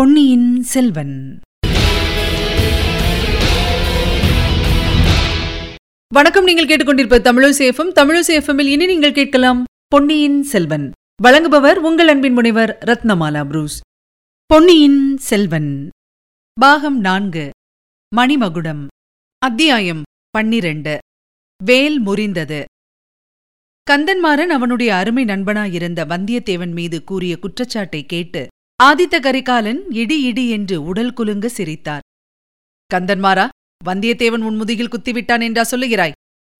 பொன்னியின் செல்வன். வணக்கம் நீங்கள் கேட்டுக்கொண்டிருப்ப தமிழசேஃபம் தமிழசேஃபமில் இனி நீங்கள் கேட்கலாம் பொன்னியின் செல்வன். வழங்குபவர் உங்கள் அன்பின் முனைவர் ரத்னமாலா புரூஸ். பொன்னியின் செல்வன். பாகம் நான்கு. மணிமகுடம். அத்தியாயம் பன்னிரண்டு. வேல் முறிந்தது. கந்தன்மாறன் அவனுடைய அருமை நண்பனாயிருந்த வந்தியத்தேவன் மீது கூறிய குற்றச்சாட்டை கேட்டு ஆதித்த கரிகாலன் இடி இடி என்று உடல் குலுங்க சிரித்தார். கந்தன்மாரா வந்தியத்தேவன் உன் முதுகில் குத்திவிட்டான் என்றா சொல்லுகிறாய்?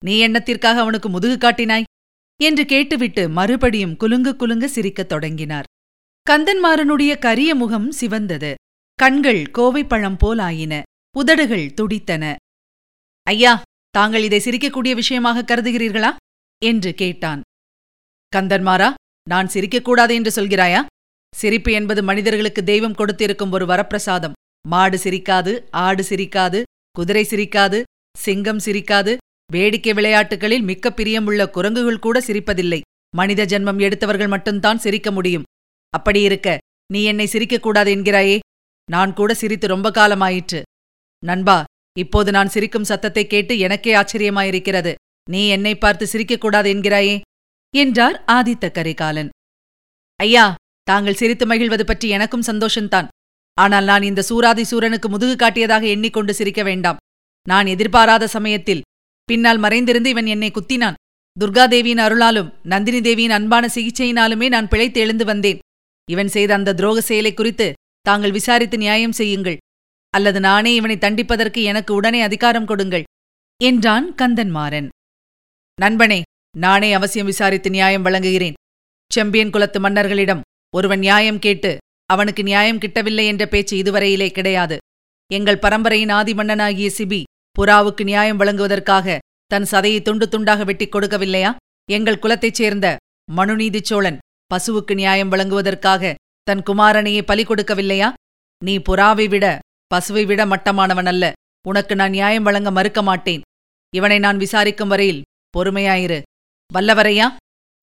நீ எண்ணத்திற்காக அவனுக்கு முதுகு காட்டினாய்? என்று கேட்டுவிட்டு மறுபடியும் குலுங்கு குலுங்க சிரிக்கத் தொடங்கினார். கந்தன்மாறனுடைய கரிய முகம் சிவந்தது. கண்கள் கோவைப்பழம் போல் ஆயின. உதடுகள் துடித்தன. ஐயா தாங்கள் இதை சிரிக்கக்கூடிய விஷயமாக கருதுகிறீர்களா? என்று கேட்டான். கந்தன்மாரா நான் சிரிக்கக்கூடாது என்று சொல்கிறாயா? சிரிப்பு என்பது மனிதர்களுக்கு தெய்வம் கொடுத்திருக்கும் ஒரு வரப்பிரசாதம். மாடு சிரிக்காது ஆடு சிரிக்காது குதிரை சிரிக்காது சிங்கம் சிரிக்காது. வேடிக்கை விளையாட்டுகளில் மிக்க பிரியமுள்ள குரங்குகள் கூட சிரிப்பதில்லை. மனித ஜென்மம் எடுத்தவர்கள் மட்டும்தான் சிரிக்க முடியும். அப்படியிருக்க நீ என்னை சிரிக்கக்கூடாது என்கிறாயே. நான் கூட சிரித்து ரொம்ப காலமாயிற்று. நண்பா இப்போது நான் சிரிக்கும் சத்தத்தை கேட்டு எனக்கே ஆச்சரியமாயிருக்கிறது. நீ என்னை பார்த்து சிரிக்கக்கூடாது என்கிறாயே என்றார் ஆதித்த கரிகாலன். ஐயா தாங்கள் சிரித்து மகிழ்வது பற்றி எனக்கும் சந்தோஷந்தான் ஆனால் நான் இந்த சூராதி சூரனுக்கு முதுகு காட்டியதாக எண்ணிக்கொண்டு சிரிக்க வேண்டாம். நான் எதிர்பாராத சமயத்தில். பின்னால் மறைந்திருந்து இவன் என்னை குத்தினான். துர்காதேவியின் அருளாலும் நந்தினி தேவியின் அன்பான சிகிச்சையினாலுமே நான் பிழைத்து எழுந்து வந்தேன். இவன் செய்த அந்த துரோக செயலை குறித்து தாங்கள் விசாரித்து நியாயம் செய்யுங்கள். அல்லது நானே இவனை தண்டிப்பதற்கு எனக்கு உடனே அதிகாரம் கொடுங்கள் என்றான் கந்தன்மாறன். நண்பனே நானே அவசியம் விசாரித்து நியாயம் வழங்குகிறேன். செம்பியன் குலத்து மன்னர்களிடம் ஒருவன் நியாயம் கேட்டு அவனுக்கு நியாயம் கிட்டவில்லை என்ற பேச்சு இதுவரையிலே கிடையாது. எங்கள் பரம்பரையின் ஆதி மன்னனாகிய சிபி புறாவுக்கு நியாயம் வழங்குவதற்காக தன் சதையை துண்டு துண்டாக வெட்டிக் கொடுக்கவில்லையா? எங்கள் குலத்தைச் சேர்ந்த மனுநீதி சோழன் பசுவுக்கு நியாயம் வழங்குவதற்காக தன் குமாரனையே பலி கொடுக்கவில்லையா? நீ புறாவை விட பசுவை விட மட்டமானவன் அல்ல. உனக்கு நான் நியாயம் வழங்க மறுக்க மாட்டேன். இவனை நான் விசாரிக்கும் வரையில் பொறுமையாயிரு. வல்லவரையா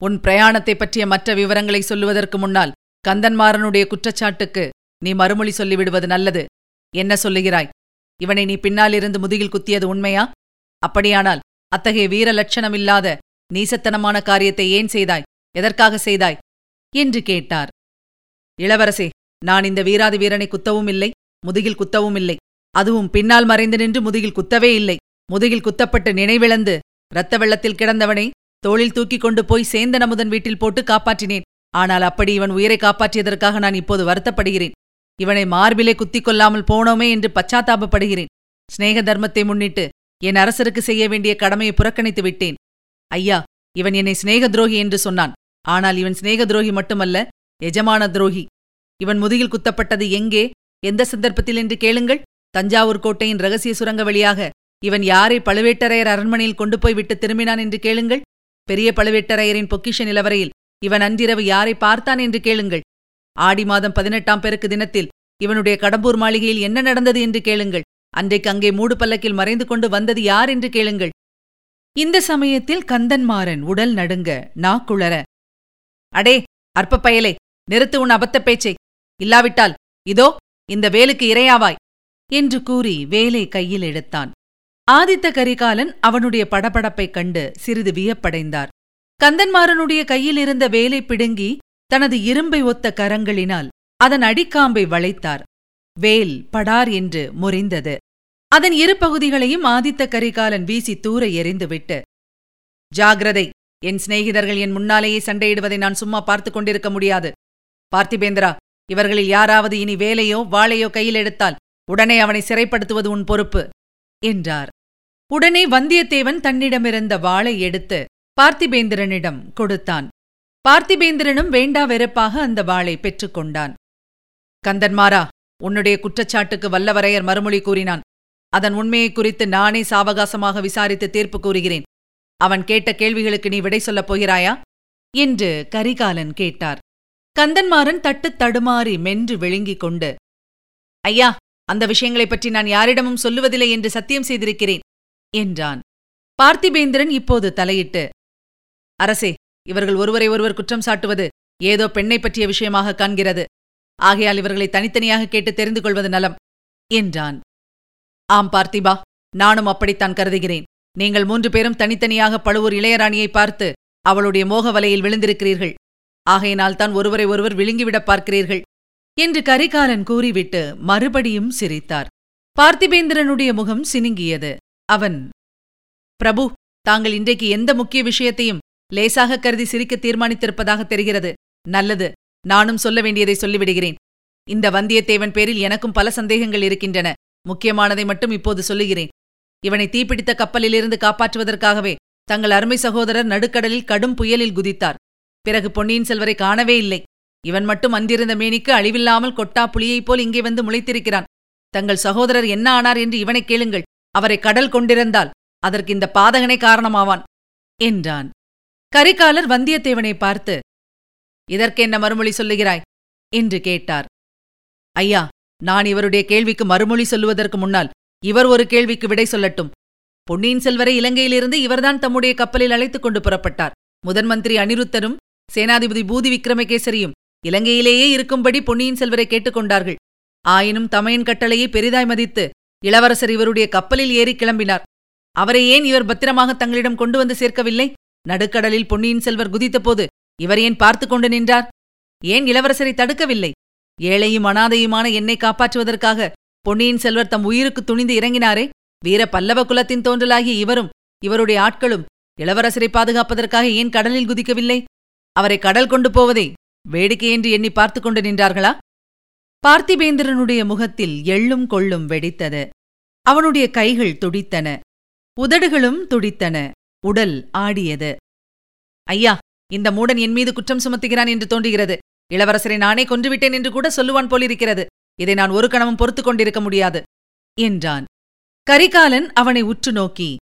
உன் பிரயாணத்தைப் பற்றிய மற்ற விவரங்களை சொல்லுவதற்கு முன்னால் கந்தன்மாறனுடைய குற்றச்சாட்டுக்கு நீ மறுமொழி சொல்லிவிடுவது நல்லது. என்ன சொல்லுகிறாய்? இவனை நீ பின்னாலிருந்து முதுகில் குத்தியது உண்மையா? அப்படியானால் அத்தகைய வீர லட்சணமில்லாத நீசத்தனமான காரியத்தை ஏன் செய்தாய்? எதற்காக செய்தாய்? என்று கேட்டார். இளவரசே நான் இந்த வீராதி வீரனை குத்தவும் இல்லை முதுகில் குத்தவும் இல்லை. அதுவும் பின்னால் மறைந்து நின்று முதுகில் குத்தவே இல்லை. முதுகில் குத்தப்பட்டு நினைவிழந்து இரத்த வெள்ளத்தில் கிடந்தவனை தோளில் தூக்கிக் கொண்டு போய் சேந்தன் அமுதன் வீட்டில் போட்டு காப்பாற்றினேன். ஆனால் அப்படி இவன் உயிரை காப்பாற்றியதற்காக நான் இப்போது வருத்தப்படுகிறேன். இவனை மார்பிலே குத்திக் கொள்ளாமல் போனோமே என்று பச்சாத்தாபப்படுகிறேன். சிநேக தர்மத்தை முன்னிட்டு என் அரசருக்கு செய்ய வேண்டிய கடமையை புறக்கணித்து விட்டேன். ஐயா இவன் என்னை சிநேக துரோகி என்று சொன்னான். ஆனால் இவன் சிநேக துரோகி மட்டுமல்ல எஜமான துரோகி. இவன் முதுகில் குத்தப்பட்டது எங்கே? எந்த சந்தர்ப்பத்தில் என்று கேளுங்கள். தஞ்சாவூர் கோட்டையின் ரகசிய சுரங்க வழியாக இவன் யாரை பழுவேட்டரையர் அரண்மனையில் கொண்டு போய் விட்டு திரும்பினான் என்று கேளுங்கள். பெரிய பழுவேட்டரையரின் பொக்கிஷ நிலவரையில் இவன் அன்றிரவு யாரை பார்த்தான் என்று கேளுங்கள். ஆடி மாதம் பதினெட்டாம் பெருக்கு தினத்தில் இவனுடைய கடம்பூர் மாளிகையில் என்ன நடந்தது என்று கேளுங்கள். அன்றைக்கு அங்கே மூடு பல்லக்கில் மறைந்து கொண்டு வந்தது யார் என்று கேளுங்கள். இந்த சமயத்தில் கந்தன்மாறன் உடல் நடுங்க நாக்குளர அடே அற்ப பயலே நிறுத்து உன் அபத்தப் பேச்சை. இல்லாவிட்டால் இதோ இந்த வேலுக்கு இரையாவாய் என்று கூறி வேலை கையில் எடுத்தான். ஆதித்த கரிகாலன் அவனுடைய படபடப்பைக் கண்டு சிறிது வியப்படைந்தார். கந்தன்மாறனுடைய கையில் இருந்த வேலை பிடுங்கி தனது இரும்பை ஒத்த கரங்களினால் அதன் அடிக்காம்பை வளைத்தார். வேல் படார் என்று முறிந்தது. அதன் இரு பகுதிகளையும் ஆதித்த கரிகாலன் வீசி தூர எறிந்துவிட்டு ஜாகிரதை என் சிநேகிதர்கள் என் முன்னாலேயே சண்டையிடுவதை நான் சும்மா பார்த்துக் கொண்டிருக்க முடியாது. பார்த்திபேந்திரா இவர்களில் யாராவது இனி வேலையோ வாளையோ கையில் எடுத்தால் உடனே அவனை சிறைப்படுத்துவது உன் பொறுப்பு என்றார். உடனே வந்தியத்தேவன் தன்னிடமிருந்த வாளை எடுத்து பார்த்திபேந்திரனிடம் கொடுத்தான். பார்த்திபேந்திரனும் வேண்டா வெறுப்பாக அந்த வாளை பெற்றுக்கொண்டான் கந்தன்மாரா உன்னுடைய குற்றச்சாட்டுக்கு வல்லவரையர் மறுமொழி கூறினான். அதன் உண்மையை குறித்து நானே சாவகாசமாக விசாரித்து தீர்ப்பு கூறுகிறேன். அவன் கேட்ட கேள்விகளுக்கு நீ விடை சொல்லப் போகிறாயா? என்று கரிகாலன் கேட்டார். கந்தன்மாறன் தட்டுத் தடுமாறி மென்று விழுங்கிக் கொண்டு ஐயா அந்த விஷயங்களைப் பற்றி நான் யாரிடமும் சொல்லுவதில்லை என்று சத்தியம் செய்திருக்கிறேன் என்றான். பார்த்திபேந்திரன் இப்போது தலையிட்டு அரசே இவர்கள் ஒருவரை ஒருவர் குற்றம் சாட்டுவது ஏதோ பெண்ணை பற்றிய விஷயமாக காண்கிறது. ஆகையால் இவர்களை தனித்தனியாக கேட்டு தெரிந்து கொள்வது நலம் என்றான். ஆம் பார்த்திபா நானும் அப்படித்தான் கருதுகிறேன். நீங்கள் மூன்று பேரும் தனித்தனியாக பழுவூர் இளையராணியை பார்த்து அவளுடைய மோக வலையில் விழுந்திருக்கிறீர்கள். ஆகையினால் தான் ஒருவரை ஒருவர் விழுங்கிவிடப் பார்க்கிறீர்கள் என்று கரிகாலன் கூறிவிட்டு மறுபடியும் சிரித்தார். பார்த்திபேந்திரனுடைய முகம் சினுங்கியது. அவன் பிரபு தாங்கள் இன்றைக்கு எந்த முக்கிய விஷயத்தையும் லேசாக கருதி சிரிக்க தீர்மானித்திருப்பதாக தெரிகிறது. நல்லது நானும் சொல்ல வேண்டியதை சொல்லிவிடுகிறேன். இந்த வந்தியத்தேவன் பேரில் எனக்கும் பல சந்தேகங்கள் இருக்கின்றன. முக்கியமானதை மட்டும் இப்போது சொல்லுகிறேன். இவனை தீப்பிடித்த கப்பலிலிருந்து காப்பாற்றுவதற்காகவே தங்கள் அருமை சகோதரர் நடுக்கடலில் கடும் புயலில் குதித்தார். பிறகு பொன்னியின் செல்வரை காணவே இல்லை. இவன் மட்டும் அந்திருந்த மேனிக்கு அழிவில்லாமல் கொட்டா புலியைப் போல் இங்கே வந்து முளைத்திருக்கிறான். தங்கள் சகோதரர் என்ன ஆனார் என்று இவனை கேளுங்கள். அவரை கடல் கொண்டிருந்தால் அதற்கு இந்த பாதகனே காரணமாவான் என்றான். கரிகாலர் வந்தியத்தேவனை பார்த்து இதற்கென்ன மறுமொழி சொல்லுகிறாய்? என்று கேட்டார். ஐயா நான் இவருடைய கேள்விக்கு மறுமொழி சொல்லுவதற்கு முன்னால் இவர் ஒரு கேள்விக்கு விடை சொல்லட்டும். பொன்னியின் செல்வரை இலங்கையிலிருந்து இவர்தான் தம்முடைய கப்பலில் அழைத்துக் கொண்டு புறப்பட்டார். முதன் மந்திரி அனிருத்தரும் சேனாதிபதி பூதி விக்ரமகேசரியும் இலங்கையிலேயே இருக்கும்படி பொன்னியின் செல்வரை கேட்டுக்கொண்டார்கள் ஆயினும் தமையன் கட்டளையை பெரிதாய் மதித்து இளவரசர் இவருடைய கப்பலில் ஏறி கிளம்பினார். அவரை ஏன் இவர் பத்திரமாக தங்களிடம் கொண்டு வந்து சேர்க்கவில்லை? நடுக்கடலில் பொன்னியின் செல்வர் குதித்தபோது இவர் ஏன் பார்த்து கொண்டு நின்றார்? ஏன் இளவரசரை தடுக்கவில்லை? ஏழையும் அனாதையுமான என்னை காப்பாற்றுவதற்காக பொன்னியின் செல்வர் தம் உயிருக்கு துணிந்து இறங்கினாரே? வீர பல்லவ குலத்தின் தோன்றலாகிய இவரும் இவருடைய ஆட்களும் இளவரசரை பாதுகாப்பதற்காக ஏன் கடலில் குதிக்கவில்லை? அவரை கடல் கொண்டு போவதை வேடிக்கை என்று எண்ணி பார்த்து கொண்டு நின்றார்களா? பார்த்திபேந்திரனுடைய முகத்தில் எள்ளும் கொள்ளும் வெடித்தது. அவனுடைய கைகள் துடித்தன. உதடுகளும் துடித்தன. உடல் ஆடியது. ஐயா இந்த மூடன் என் மீது குற்றம் சுமத்துகிறான் என்று தோன்றுகிறது. இளவரசரை நானே கொன்றுவிட்டேன் என்று கூட சொல்லுவான் போலிருக்கிறது. இதை நான் ஒரு கணமும் பொறுத்துக் கொண்டிருக்க முடியாது. என்றான். கரிகாலன் அவனை உற்று நோக்கி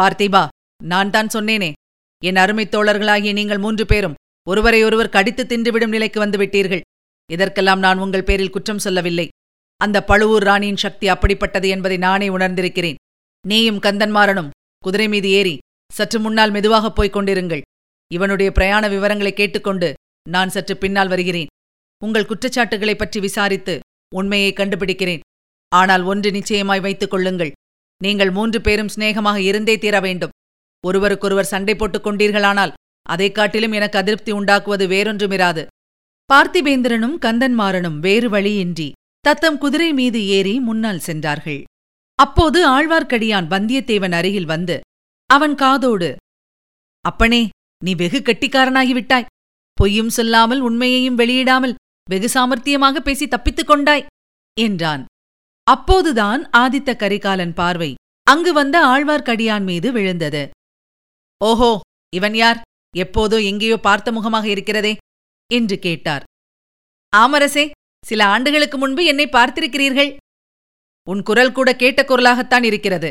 பார்த்திபா நான் தான் சொன்னேனே என் அருமைத் தோழர்களாகிய நீங்கள் மூன்று பேரும் ஒருவரையொருவர் கடித்து தின்றுவிடும் நிலைக்கு வந்துவிட்டீர்கள் இதற்கெல்லாம் நான் உங்கள் பேரில் குற்றம் சொல்லவில்லை. அந்த பழுவூர் ராணியின் சக்தி அப்படிப்பட்டது என்பதை நானே உணர்ந்திருக்கிறேன். நீயும் கந்தன்மாறனும் குதிரை மீது ஏறி சற்று முன்னால் மெதுவாகப் போய்க் கொண்டிருங்கள். இவனுடைய பிரயாண விவரங்களை கேட்டுக்கொண்டு நான் சற்று பின்னால் வருகிறேன். உங்கள் குற்றச்சாட்டுகளைப் பற்றி விசாரித்து உண்மையை கண்டுபிடிக்கிறேன். ஆனால் ஒன்று நிச்சயமாய் வைத்துக் கொள்ளுங்கள். நீங்கள் மூன்று பேரும் சிநேகமாக இருந்தே தீர வேண்டும். ஒருவருக்கொருவர் சண்டை போட்டுக் கொண்டீர்களானால் அதைக் காட்டிலும் எனக்கு அதிருப்தி உண்டாக்குவது வேறொன்றுமிராது. பார்த்திபேந்திரனும் கந்தன்மாறனும் வேறு வழியின்றி தத்தம் குதிரை மீது ஏறி முன்னால் சென்றார்கள். அப்போது ஆழ்வார்க்கடியான் வந்தியத்தேவன் அருகில் வந்து அவன் காதோடு அப்பனே நீ வெகு கெட்டிக்காரனாகிவிட்டாய் பொய்யும் சொல்லாமல் உண்மையையும் வெளியிடாமல் வெகு சாமர்த்தியமாக பேசி தப்பித்துக் கொண்டாய் என்றான். அப்போதுதான் ஆதித்த கரிகாலன் பார்வை அங்கு வந்த ஆழ்வார்க்கடியான் மீது விழுந்தது. ஓஹோ இவன் யார்? எப்போதோ எங்கேயோ பார்த்த முகமாக இருக்கிறதே என்று கேட்டார். ஆமரசே சில ஆண்டுகளுக்கு முன்பு என்னை பார்த்திருக்கிறீர்கள். உன் குரல் கூட கேட்ட குரலாகத்தான் இருக்கிறது.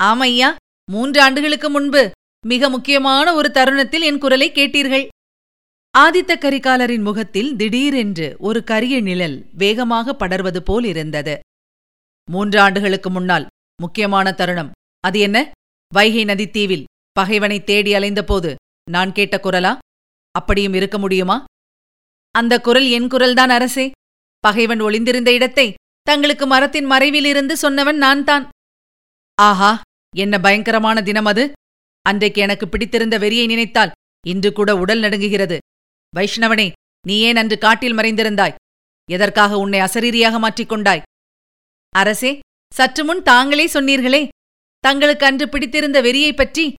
ஆமையா மூன்று ஆண்டுகளுக்கு முன்பு மிக முக்கியமான ஒரு தருணத்தில் என் குரலை கேட்டீர்கள். ஆதித்த கரிகாலரின் முகத்தில் திடீரென்று ஒரு கரிய நிழல் வேகமாக படர்வது போல் இருந்தது. மூன்று ஆண்டுகளுக்கு முன்னால் முக்கியமான தருணம். அது என்ன? வைகை நதித்தீவில் பகைவனை தேடி அலைந்தபோது நான் கேட்ட குரலா? அப்படியும் இருக்க முடியுமா? அந்த குரல் என் குரல்தான் அரசே. பகைவன் ஒளிந்திருந்த இடத்தை தங்களுக்கு மரத்தின் மறைவிலிருந்து சொன்னவன் நான் தான் ஆஹா என்ன பயங்கரமான தினம் அது. அன்றைக்கு எனக்கு பிடித்திருந்த வெறியை நினைத்தால் இன்று கூட உடல் நடுங்குகிறது. வைஷ்ணவனே நீ ஏன் அன்று காட்டில் மறைந்திருந்தாய்? எதற்காக உன்னை அசரீரியாக மாற்றிக்கொண்டாய்? அரசே சற்று முன் தாங்களே சொன்னீர்களே தங்களுக்கு அன்று பிடித்திருந்த வெறியைப் பற்றி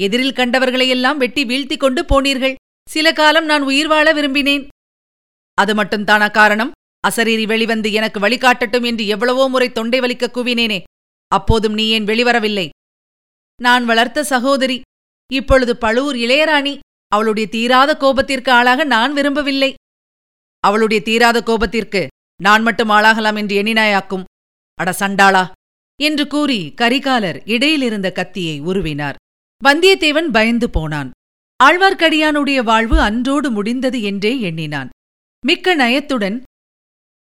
எதிரில் கண்டவர்களையெல்லாம் வெட்டி வீழ்த்திக் கொண்டு போனீர்கள். சில காலம் நான் உயிர் வாழ விரும்பினேன். அது மட்டும்தானா காரணம்? அசரீரி வெளிவந்து எனக்கு வழிகாட்டட்டும் என்று எவ்வளவோ முறை தொண்டை வலிக்க கூவினேனே. அப்போதும் நீ ஏன் வெளிவரவில்லை? நான் வளர்த்த சகோதரி. இப்பொழுது பழுவூர் இளையராணி அவளுடைய தீராத கோபத்திற்கு ஆளாக நான் விரும்பவில்லை. அவளுடைய தீராத கோபத்திற்கு நான் மட்டும் ஆளாகலாம் என்று எண்ணினாயாக்கும். அட சண்டாளா! என்று கூறி கரிகாலர் இடையிலிருந்த கத்தியை உருவினார். வந்தியத்தேவன் பயந்து போனான். ஆழ்வார்க்கடியானுடைய வாழ்வு அன்றோடு முடிந்தது என்றே எண்ணினான். மிக்க நயத்துடன்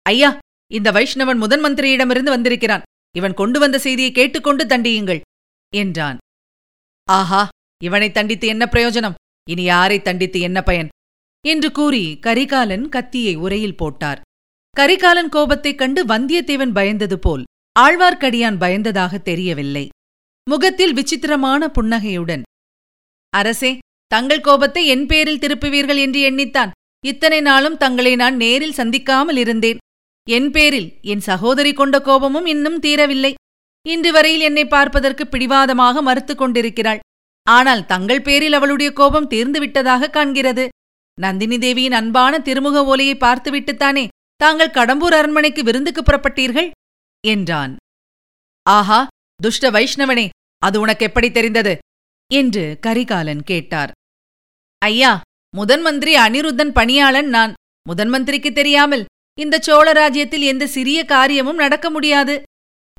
ஐயா இந்த வைஷ்ணவன் முதன் மந்திரியிடமிருந்து வந்திருக்கிறான். இவன் கொண்டு வந்த செய்தியை கேட்டுக்கொண்டு தண்டியுங்கள். என்றான். ஆஹா இவனை தண்டித்து என்ன பிரயோஜனம்? இனி யாரை தண்டித்து என்ன பயன்? என்று கூறி கரிகாலன் கத்தியை உரையில் போட்டார். கரிகாலன் கோபத்தைக் கண்டு வந்தியத்தேவன் பயந்தது போல் ஆழ்வார்க்கடியான் பயந்ததாக தெரியவில்லை. முகத்தில் விசித்திரமான புன்னகையுடன் அரசே தங்கள் கோபத்தை என் பேரில் திருப்புவீர்கள் என்று எண்ணித்தான். இத்தனை நாளும் தங்களை நான் நேரில் சந்திக்காமல் இருந்தேன். என் பேரில் என் சகோதரி கொண்ட கோபமும் இன்னும் தீரவில்லை. இன்று வரையில் என்னை பார்ப்பதற்கு பிடிவாதமாக மறுத்துக் கொண்டிருக்கிறாள். ஆனால் தங்கள் பேரில் அவளுடைய கோபம் தீர்ந்து விட்டதாக காண்கிறது. நந்தினி தேவியின் அன்பான திருமுக ஓலையை பார்த்துவிட்டுத்தானே தாங்கள் கடம்பூர் அரண்மனைக்கு விருந்துக்கு புறப்பட்டீர்கள்? என்றான். ஆஹா துஷ்ட வைஷ்ணவனே அது உனக்கு எப்படி தெரிந்தது? என்று கரிகாலன் கேட்டார். ஐயா முதன் மந்திரி அனிருத்தன் பணியாளன் நான். முதன் மந்திரிக்கு தெரியாமல் இந்த சோழ ராஜ்யத்தில் எந்த சிறிய காரியமும் நடக்க முடியாது.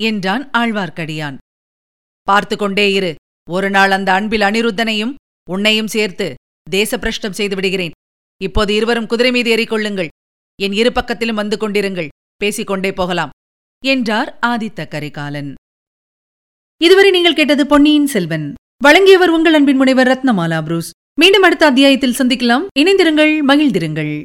என்றான் ஆழ்வார்க்கடியான். பார்த்து கொண்டே இரு. ஒரு நாள் அந்த அன்பில் அனிருத்தனையும் உன்னையும் சேர்த்து தேசப்பிரஷ்டம் செய்து விடுகிறேன். இப்போது இருவரும் குதிரை மீது ஏறிக்கொள்ளுங்கள். என் இரு பக்கத்திலும் வந்து கொண்டிருங்கள். பேசிக்கொண்டே போகலாம். என்றார் ஆதித்த கரிகாலன். இதுவரை நீங்கள் கேட்டது பொன்னியின் செல்வன். வழங்கியவர் உங்கள் அன்பின் முனைவர் ரத்னமாலா புரூஸ். மீண்டும் அடுத்த அத்தியாயத்தில் சந்திக்கலாம். இணைந்திருங்கள் மகிழ்ந்திருங்கள்.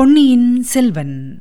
பொன்னியின் செல்வன்.